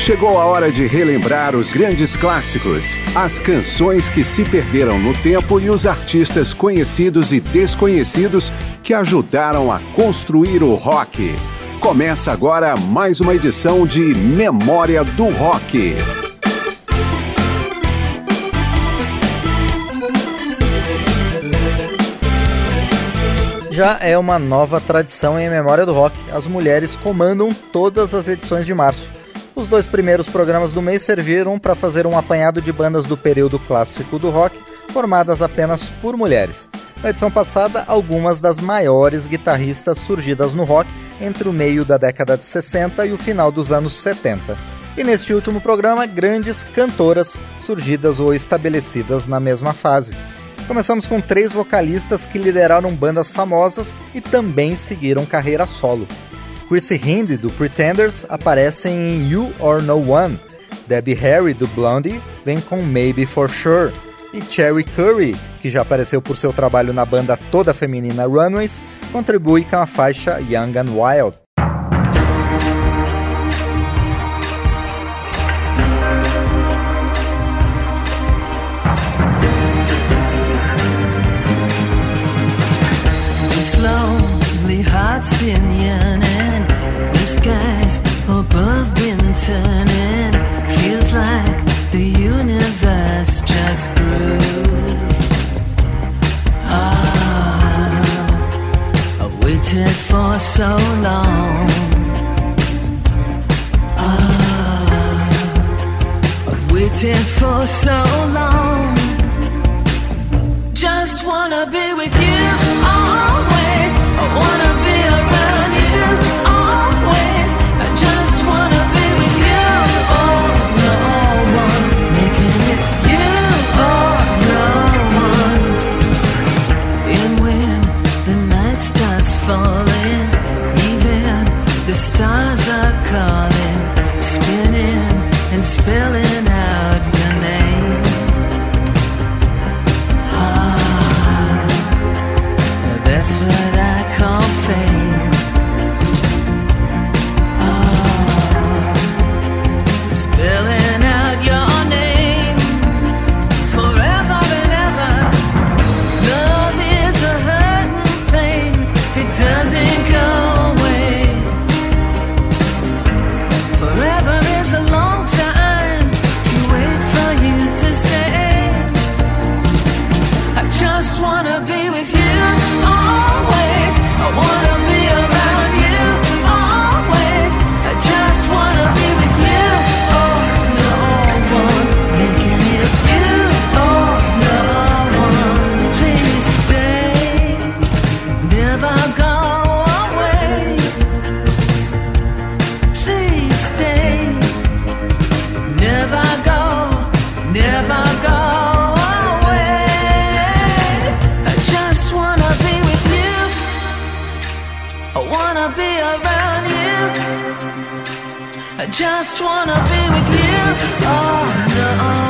Chegou a hora de relembrar os grandes clássicos, as canções que se perderam no tempo e os artistas conhecidos e desconhecidos que ajudaram a construir o rock. Começa agora mais uma edição de Memória do Rock. Já é uma nova tradição em Memória do Rock. As mulheres comandam todas as edições de março. Os dois primeiros programas do mês serviram para fazer um apanhado de bandas do período clássico do rock, formadas apenas por mulheres. Na edição passada, algumas das maiores guitarristas surgidas no rock entre o meio da década de 60 e o final dos anos 70. E neste último programa, grandes cantoras surgidas ou estabelecidas na mesma fase. Começamos com três vocalistas que lideraram bandas famosas e também seguiram carreira solo. Chrissy Hinde, do Pretenders, aparecem em You or No One. Debbie Harry, do Blondie, vem com Maybe For Sure. E Cherry Curry, que já apareceu por seu trabalho na banda toda feminina Runways, contribui com a faixa Young and Wild. heart's been yearning skies above been turning Feels like the universe just grew. Ah, I've waited for so long. Ah, I've waited for so long. Just wanna be with you always. I wanna just wanna be with you. Oh, no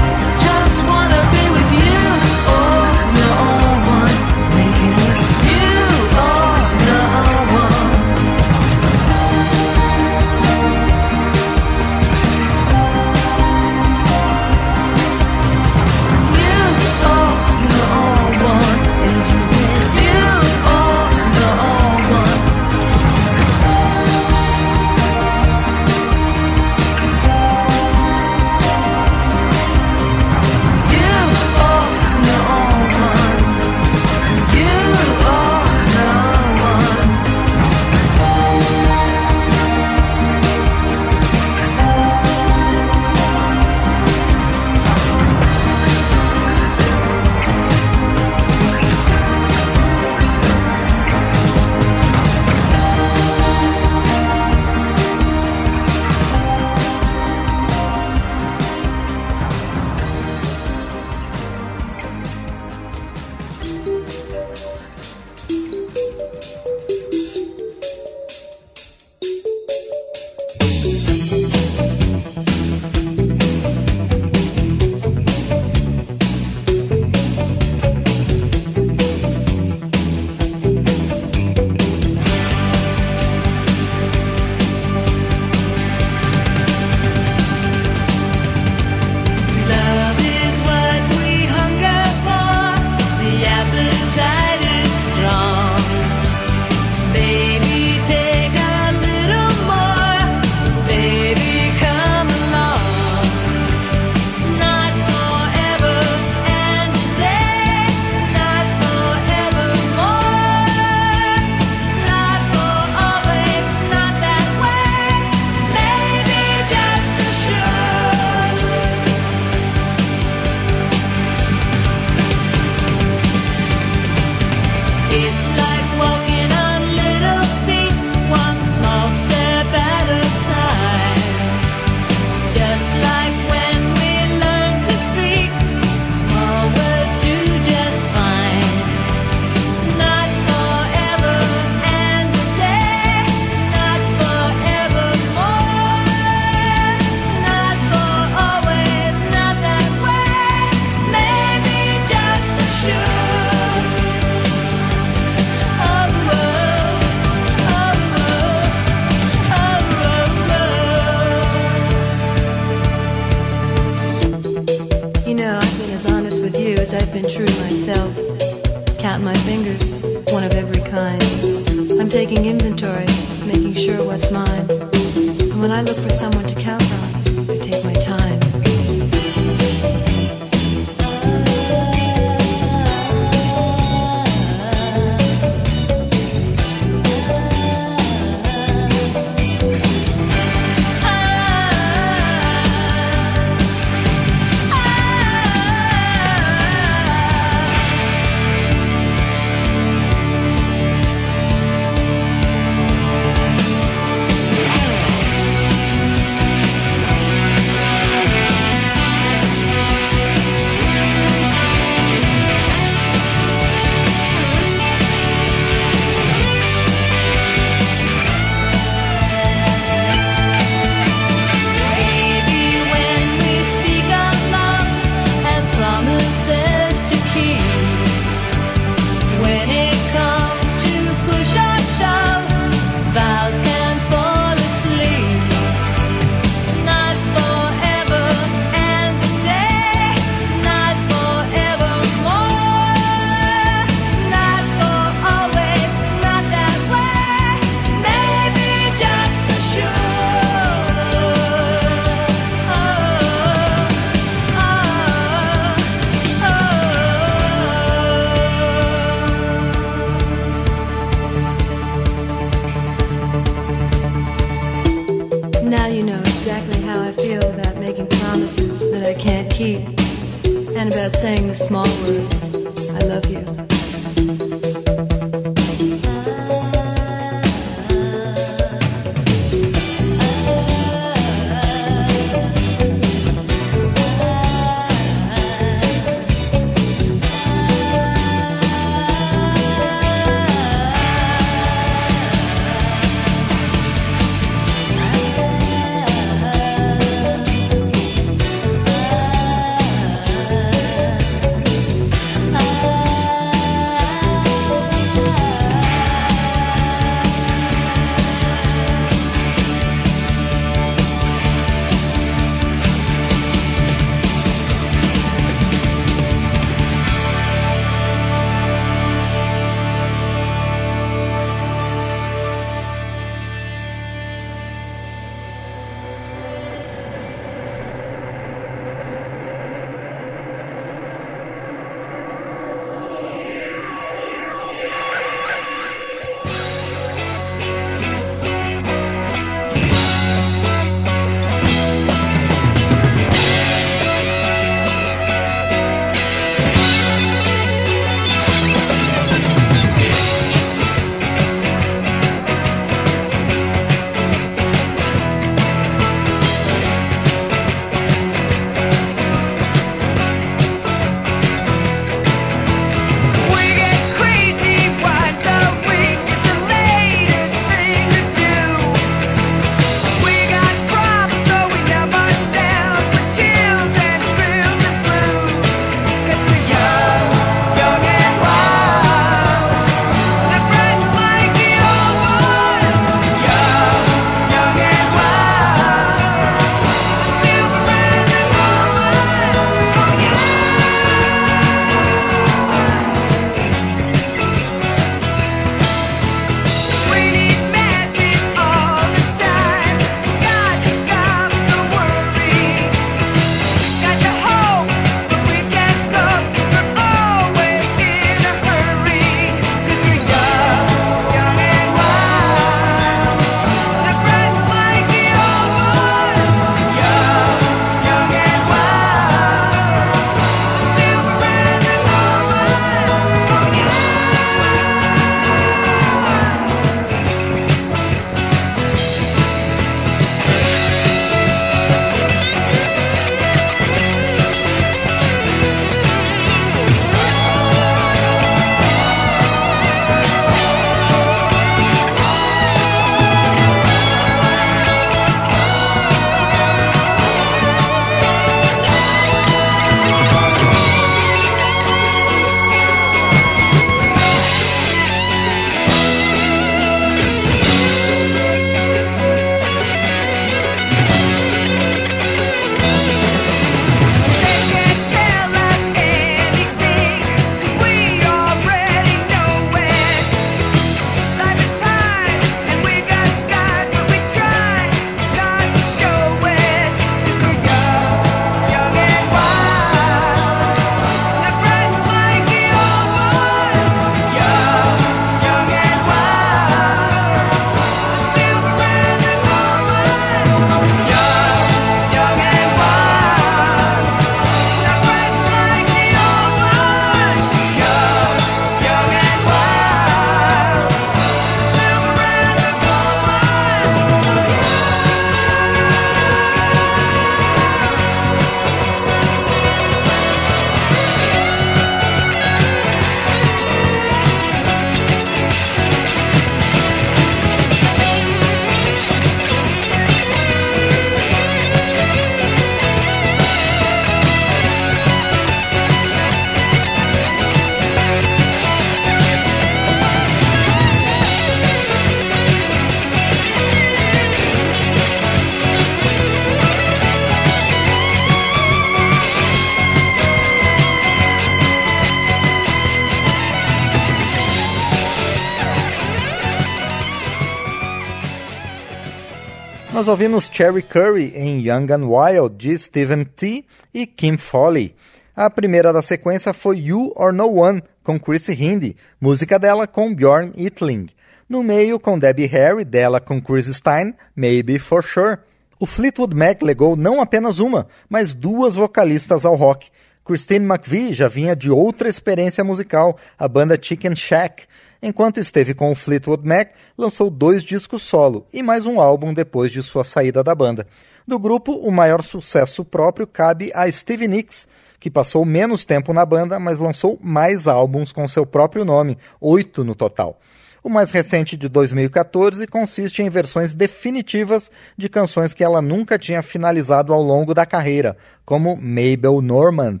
Nós ouvimos Cherry Curry em Young and Wild de Stephen T. e Kim Foley. A primeira da sequência foi You or No One com Chrissy Hindi, música dela com Bjorn Itling. No meio, com Debbie Harry, dela com Chris Stein, Maybe For Sure. O Fleetwood Mac legou não apenas uma, mas duas vocalistas ao rock. Christine McVie já vinha de outra experiência musical, a banda Chicken Shack, Enquanto esteve com o Fleetwood Mac, lançou dois discos solo e mais um álbum depois de sua saída da banda. Do grupo, o maior sucesso próprio cabe a Stevie Nicks, que passou menos tempo na banda, mas lançou mais álbuns com seu próprio nome, oito no total. O mais recente de 2014 consiste em versões definitivas de canções que ela nunca tinha finalizado ao longo da carreira, como Mabel Normand.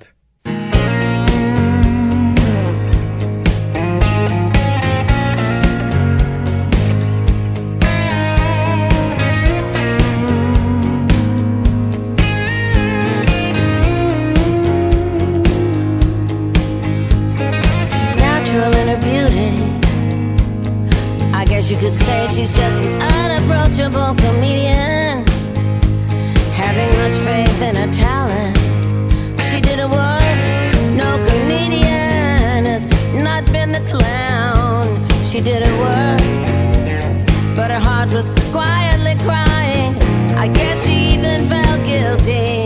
She's just an unapproachable comedian. Having much faith in her talent, she did a work no comedian has not been the clown. She did her work, but her heart was quietly crying. I guess she even felt guilty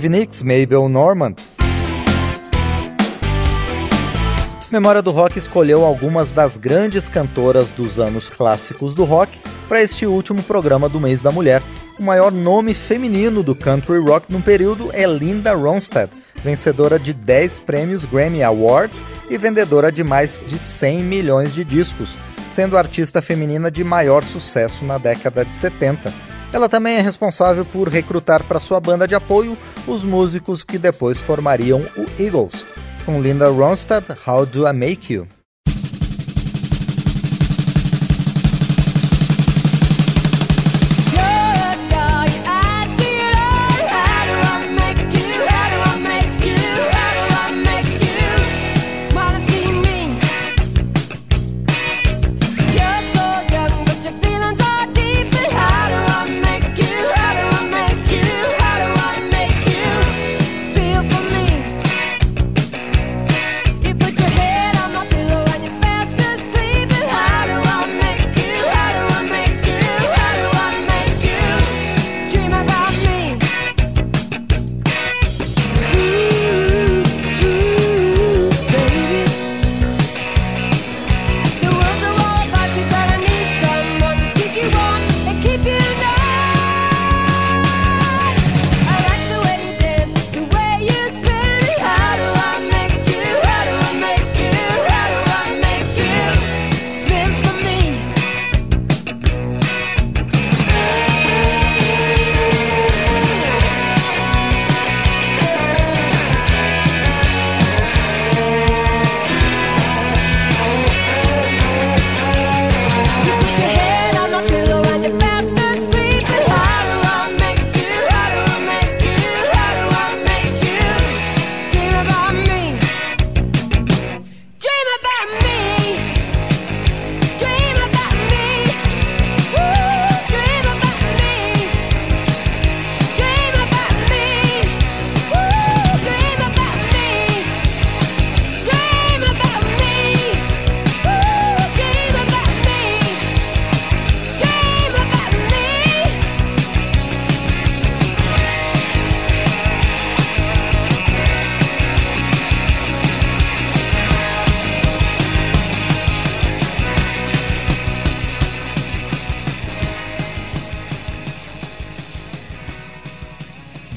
Stevie Nicks, Mabel Normand. Memória do Rock escolheu algumas das grandes cantoras dos anos clássicos do rock para este último programa do mês da mulher. O maior nome feminino do country rock no período é Linda Ronstadt, vencedora de 10 prêmios Grammy Awards e vendedora de mais de 100 milhões de discos, sendo a artista feminina de maior sucesso na década de 70. Ela também é responsável por recrutar para sua banda de apoio os músicos que depois formariam o Eagles com Linda Ronstadt, How Do I Make You?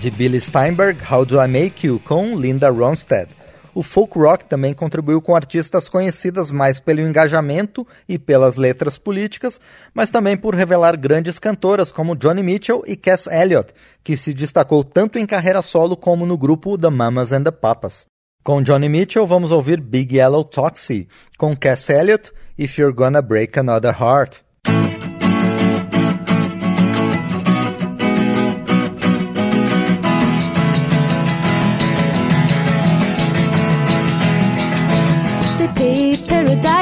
De Billy Steinberg, How Do I Make You, com Linda Ronstadt. O folk rock também contribuiu com artistas conhecidas mais pelo engajamento e pelas letras políticas, mas também por revelar grandes cantoras como Johnny Mitchell e Cass Elliot, que se destacou tanto em carreira solo como no grupo The Mamas and the Papas. Com Johnny Mitchell, vamos ouvir Big Yellow Taxi, com Cass Elliot, If You're Gonna Break Another Heart.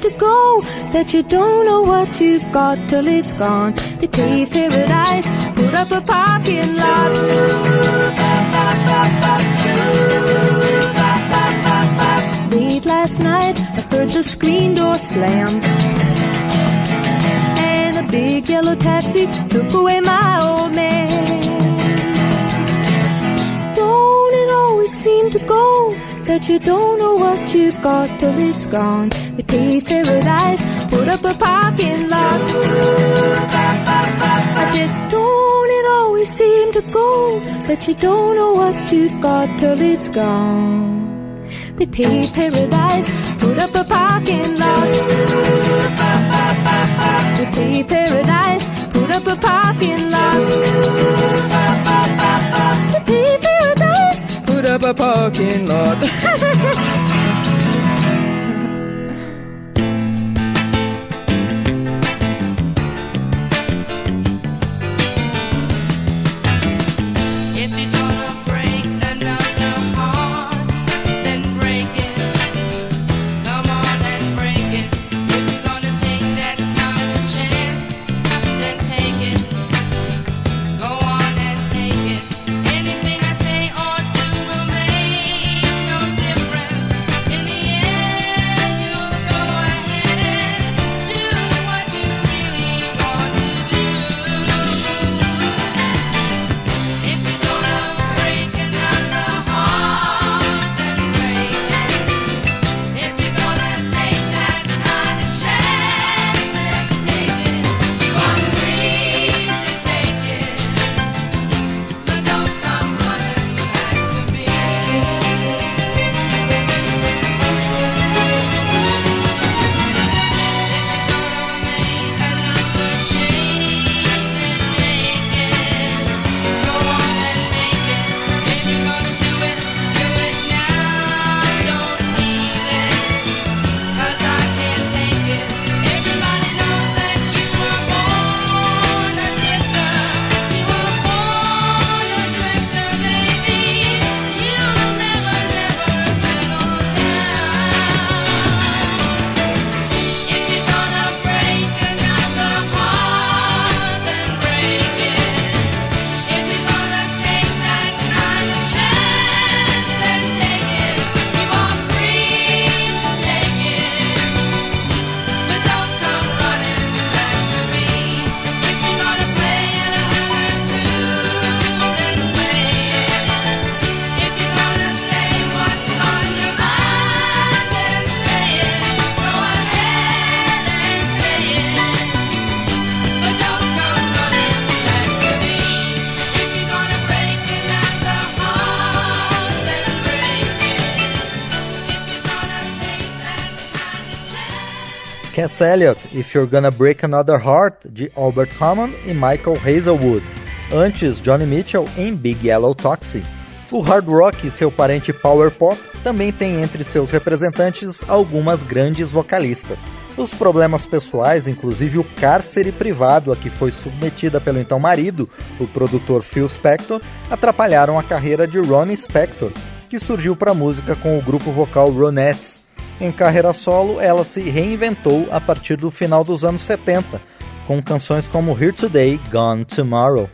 To go that you don't know what you've got till it's gone. They paved paradise, put up a parking lot. Late last night, I heard the screen door slam. And a big yellow taxi took away my old man. That you don't know what you've got till it's gone? We paved paradise, put up a parking lot. I said, don't it always seem to go, but you don't know what you've got till it's gone. They paved paradise, put up a parking lot. They paved paradise, put up a parking lot a parking lot. Cass Elliot, If You're Gonna Break Another Heart, de Albert Hammond e Michael Hazelwood. Antes, Johnny Mitchell em Big Yellow Taxi. O hard rock e seu parente power pop também tem entre seus representantes algumas grandes vocalistas. Os problemas pessoais, inclusive o cárcere privado a que foi submetida pelo então marido, o produtor Phil Spector, atrapalharam a carreira de Ronnie Spector, que surgiu para a música com o grupo vocal Ronettes. Em carreira solo, ela se reinventou a partir do final dos anos 70, com canções como Here Today, Gone Tomorrow.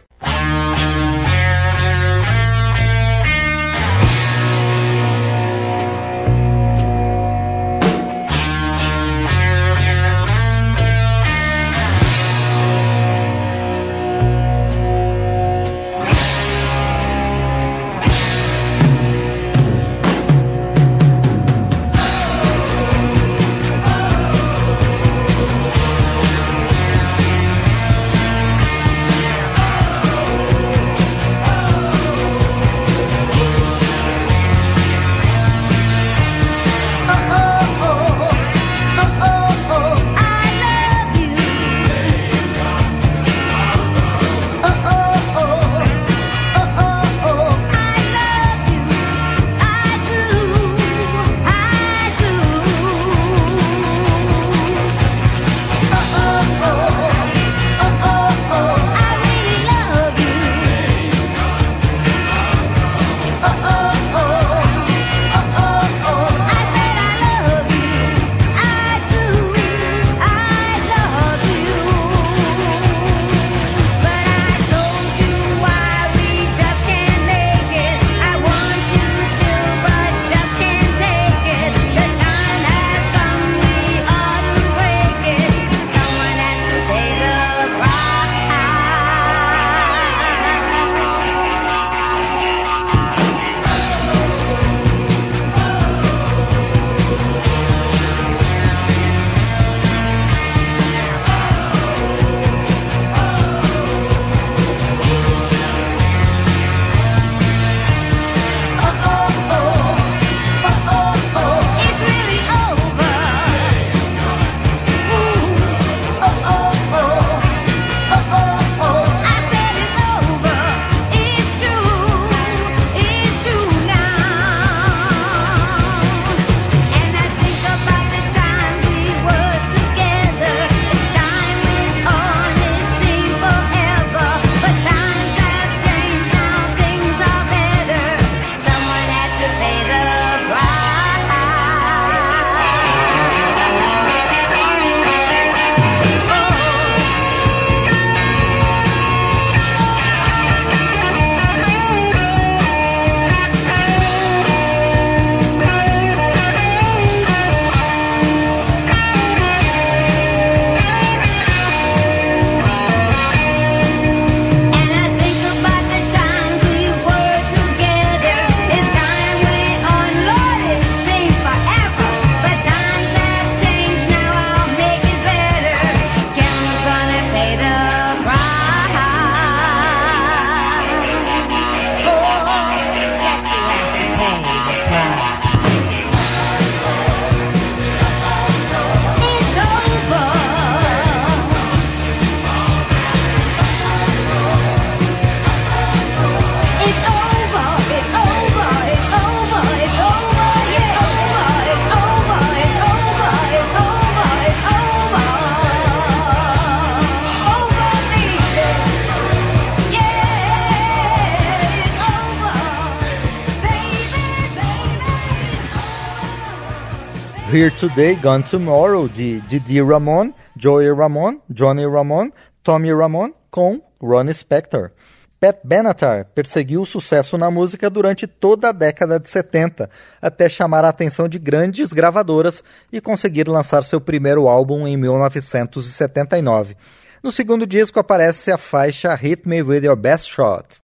Here Today, Gone Tomorrow, de Didi Ramon, Joey Ramon, Johnny Ramon, Tommy Ramon, com Ronnie Spector. Pat Benatar perseguiu o sucesso na música durante toda a década de 70, até chamar a atenção de grandes gravadoras e conseguir lançar seu primeiro álbum em 1979. No segundo disco aparece a faixa Hit Me With Your Best Shot.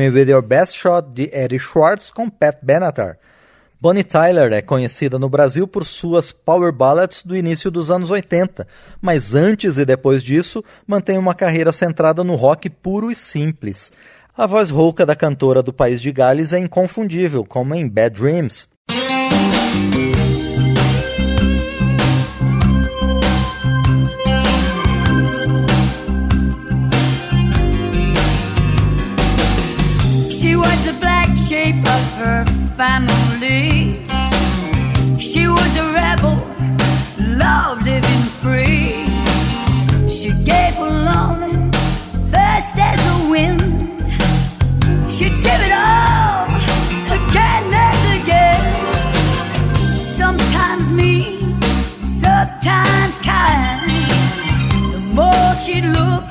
Me With Your Best Shot de Eddie Schwartz com Pat Benatar. Bonnie Tyler é conhecida no Brasil por suas power ballads do início dos anos 80, mas antes e depois disso mantém uma carreira centrada no rock puro e simples. A voz rouca da cantora do país de Gales é inconfundível, como em Bad Dreams. Her family. She was a rebel, loved living free. She gave her love fast as a wind. She'd give it all again and again. Sometimes mean, sometimes kind. The more she'd look,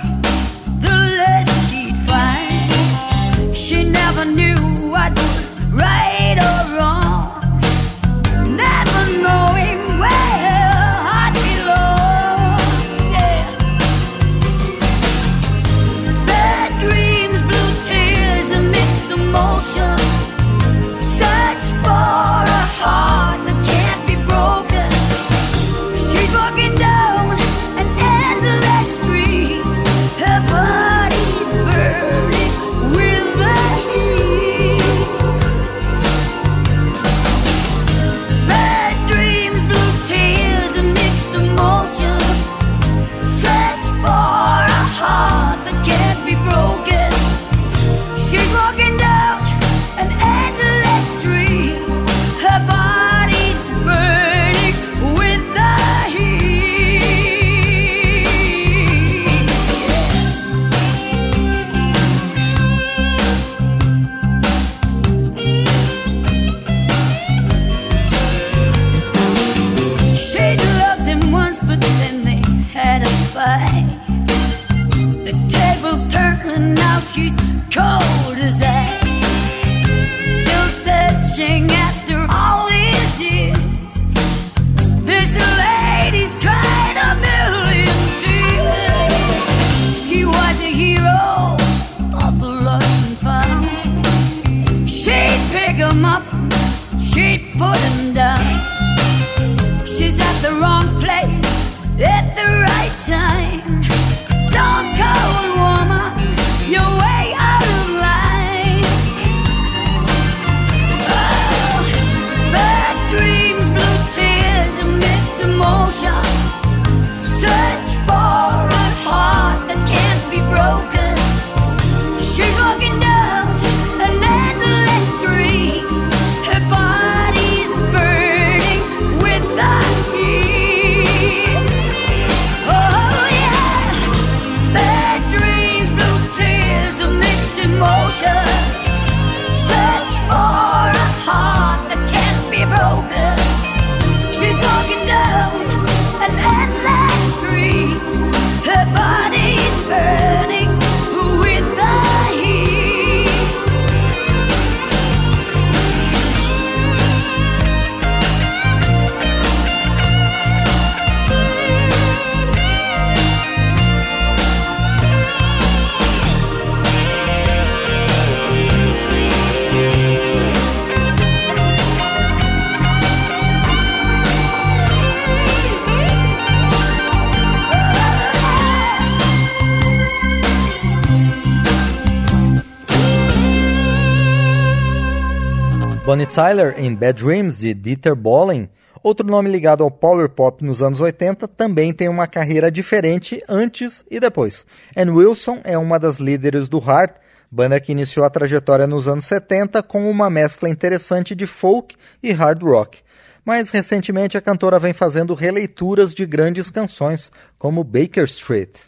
Bonnie Tyler em Bad Dreams de Dieter Bohlen, outro nome ligado ao power pop nos anos 80, também tem uma carreira diferente antes e depois. Ann Wilson é uma das líderes do Heart, banda que iniciou a trajetória nos anos 70 com uma mescla interessante de folk e hard rock. Mas recentemente a cantora vem fazendo releituras de grandes canções, como Baker Street.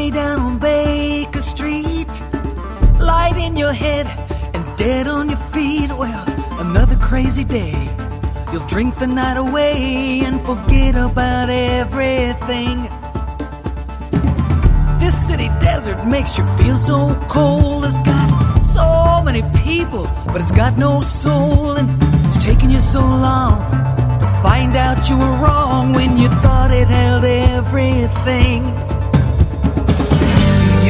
Way down on Baker Street. Light in your head and dead on your feet. Well, another crazy day. You'll drink the night away and forget about everything. This city desert makes you feel so cold. It's got so many people, but it's got no soul. And it's taken you so long to find out you were wrong when you thought it held everything.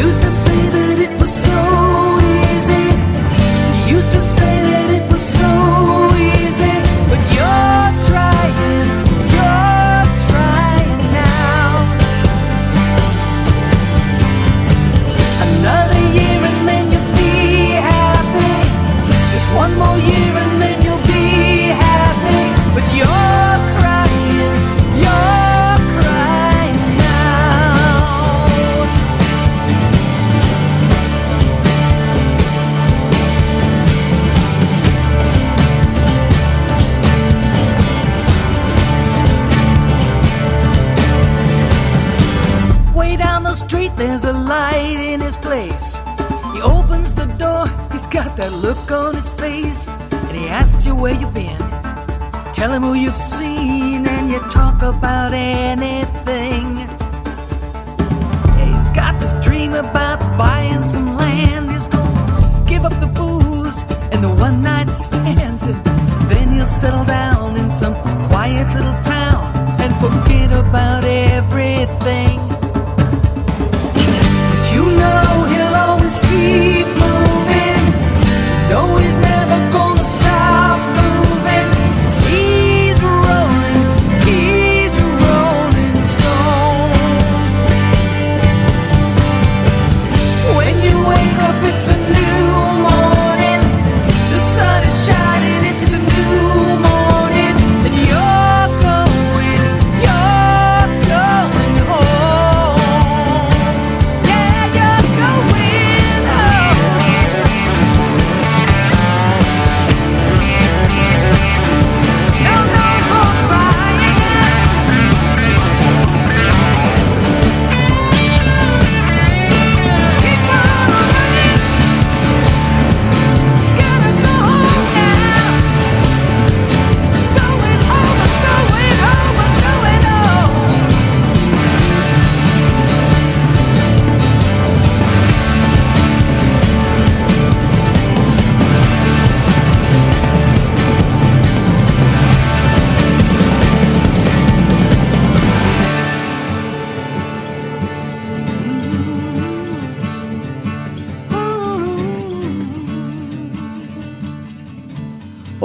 Used to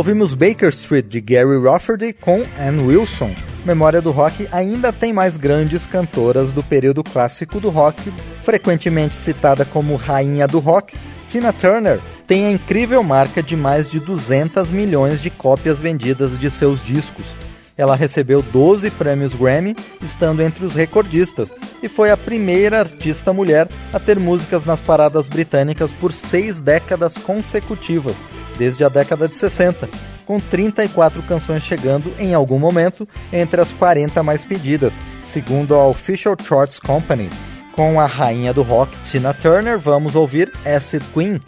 Ouvimos Baker Street de Gary Rafferty com Ann Wilson. Memória do Rock ainda tem mais grandes cantoras do período clássico do rock, frequentemente citada como rainha do rock. Tina Turner tem a incrível marca de mais de 200 milhões de cópias vendidas de seus discos. Ela recebeu 12 prêmios Grammy, estando entre os recordistas, e foi a primeira artista mulher a ter músicas nas paradas britânicas por seis décadas consecutivas, desde a década de 60, com 34 canções chegando em algum momento entre as 40 mais pedidas, segundo a Official Charts Company. Com a rainha do rock, Tina Turner, vamos ouvir Acid Queen.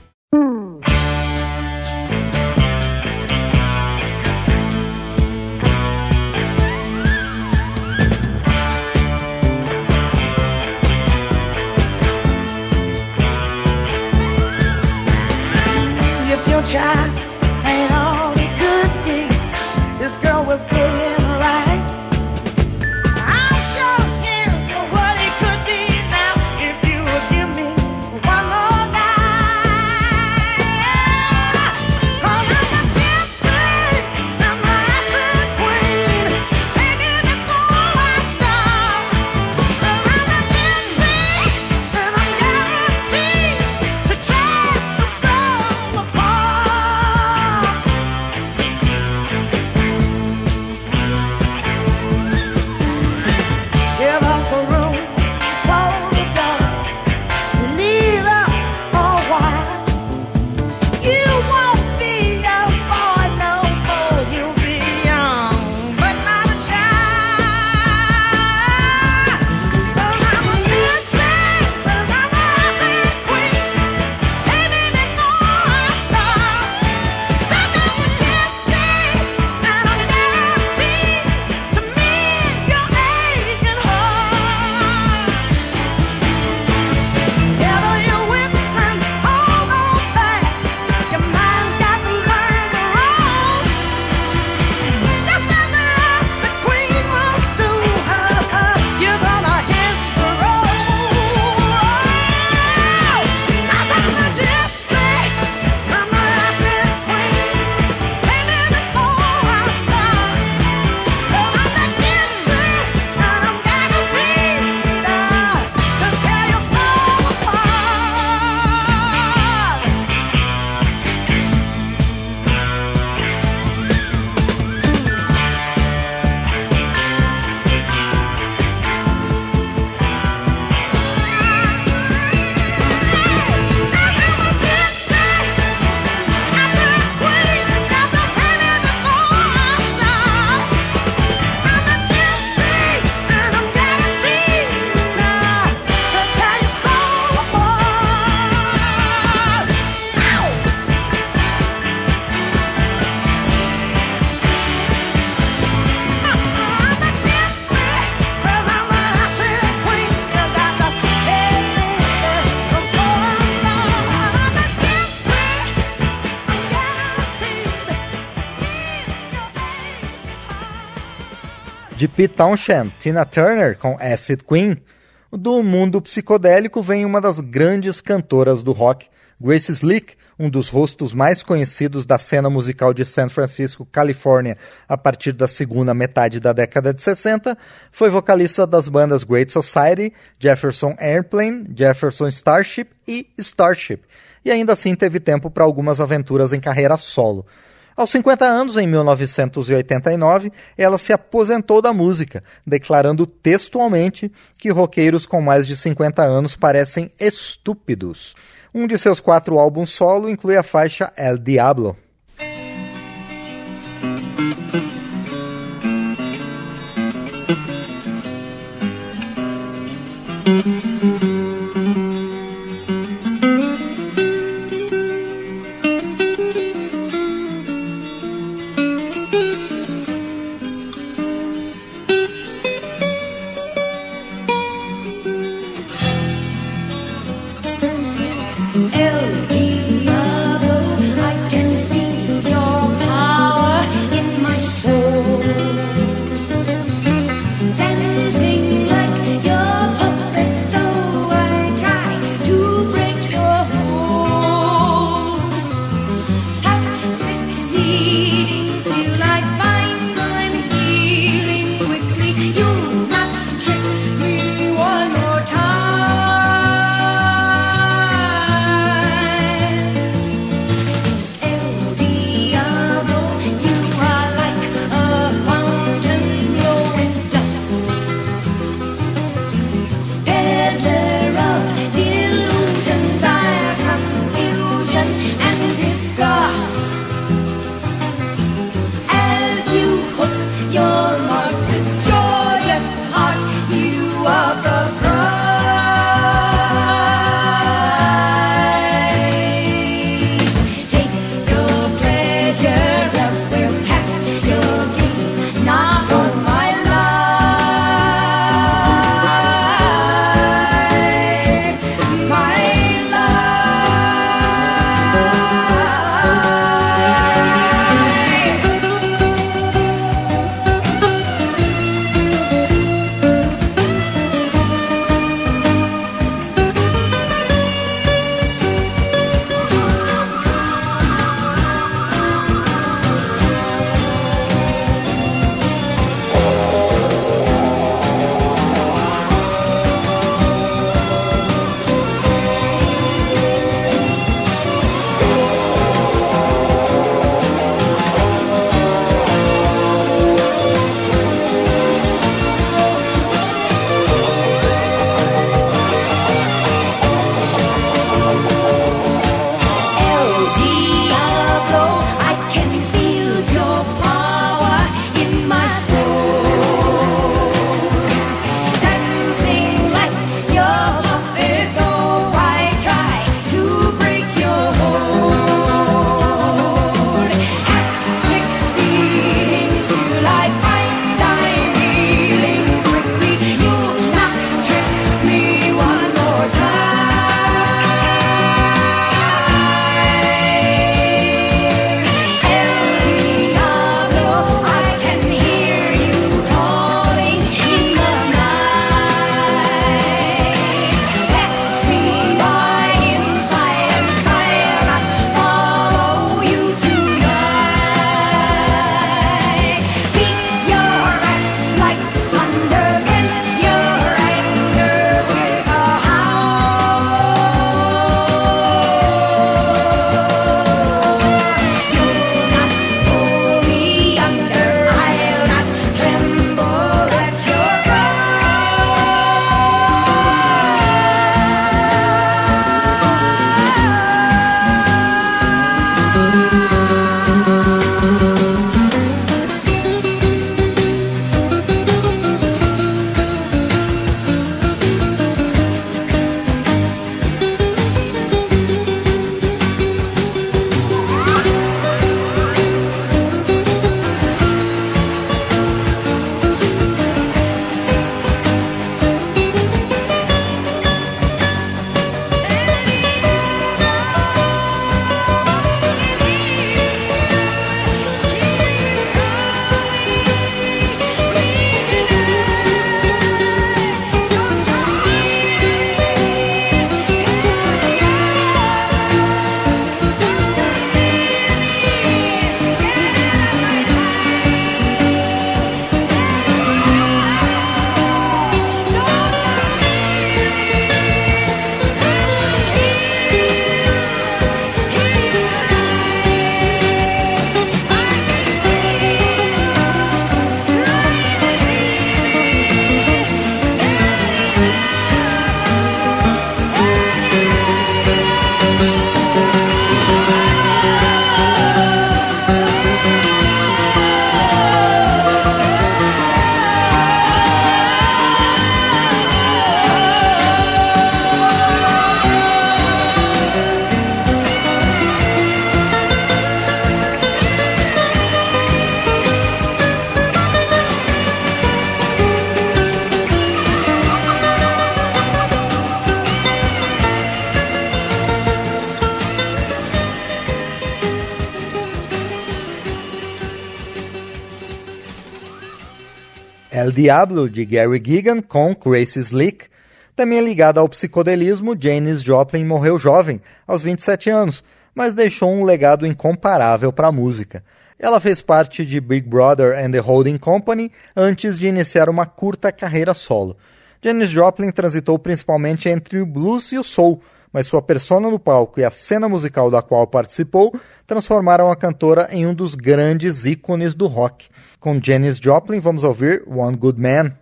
Pete Townshend, Tina Turner com Acid Queen. Do mundo psicodélico vem uma das grandes cantoras do rock, Grace Slick, um dos rostos mais conhecidos da cena musical de San Francisco, Califórnia, a partir da segunda metade da década de 60, foi vocalista das bandas Great Society, Jefferson Airplane, Jefferson Starship e Starship, e ainda assim teve tempo para algumas aventuras em carreira solo. Aos 50 anos, em 1989, ela se aposentou da música, declarando textualmente que roqueiros com mais de 50 anos parecem estúpidos. Um de seus quatro álbuns solo inclui a faixa El Diablo. Diablo, de Gary Gigan, com Grace Slick. Também ligada ao psicodelismo, Janis Joplin morreu jovem, aos 27 anos, mas deixou um legado incomparável para a música. Ela fez parte de Big Brother and the Holding Company antes de iniciar uma curta carreira solo. Janis Joplin transitou principalmente entre o blues e o soul, mas sua persona no palco e a cena musical da qual participou transformaram a cantora em um dos grandes ícones do rock. Com Janis Joplin, vamos ouvir One Good Man.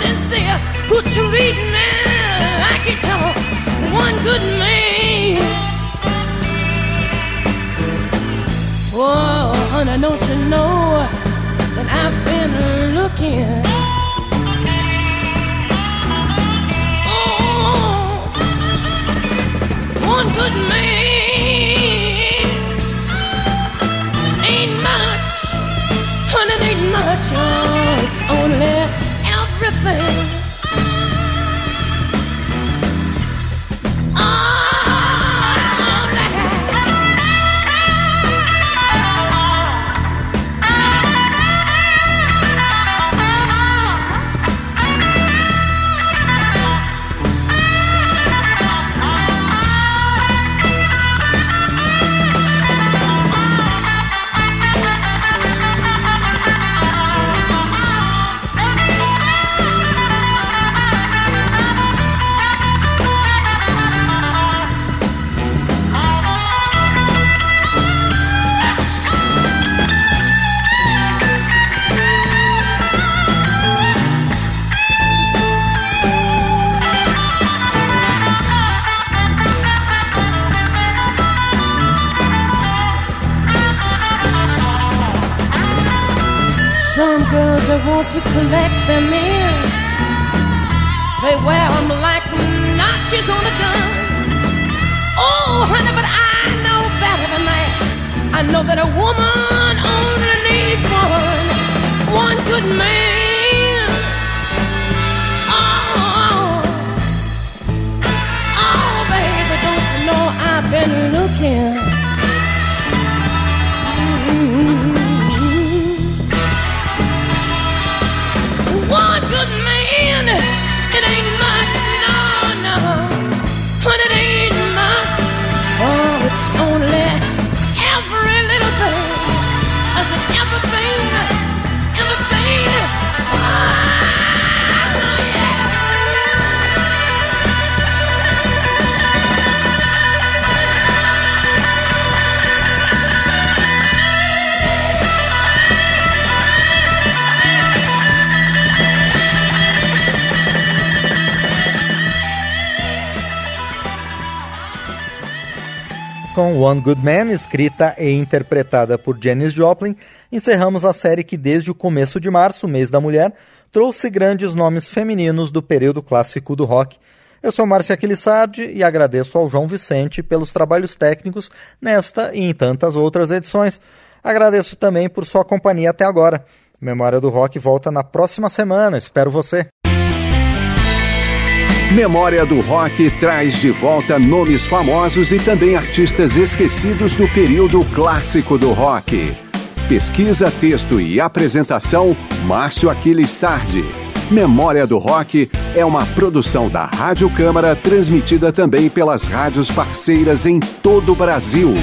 Sincere who treat me like he talks. One good man. Oh, honey, don't you know that I've been looking? Oh, one good man ain't much. Honey, ain't much, oh, it's only say Some I want to collect them in. They wear them like notches on a gun. Oh, honey, but I know better than that. I know that a woman only needs one, one good man. Com One Good Man, escrita e interpretada por Janis Joplin, encerramos a série que desde o começo de março, mês da mulher, trouxe grandes nomes femininos do período clássico do rock. Eu sou Márcia Aquilissardi e agradeço ao João Vicente pelos trabalhos técnicos nesta e em tantas outras edições. Agradeço também por sua companhia até agora. Memória do Rock volta na próxima semana. Espero você. Memória do Rock traz de volta nomes famosos e também artistas esquecidos do período clássico do rock. Pesquisa, texto e apresentação, Márcio Aquiles Sardi. Memória do Rock é uma produção da Rádio Câmara, transmitida também pelas rádios parceiras em todo o Brasil.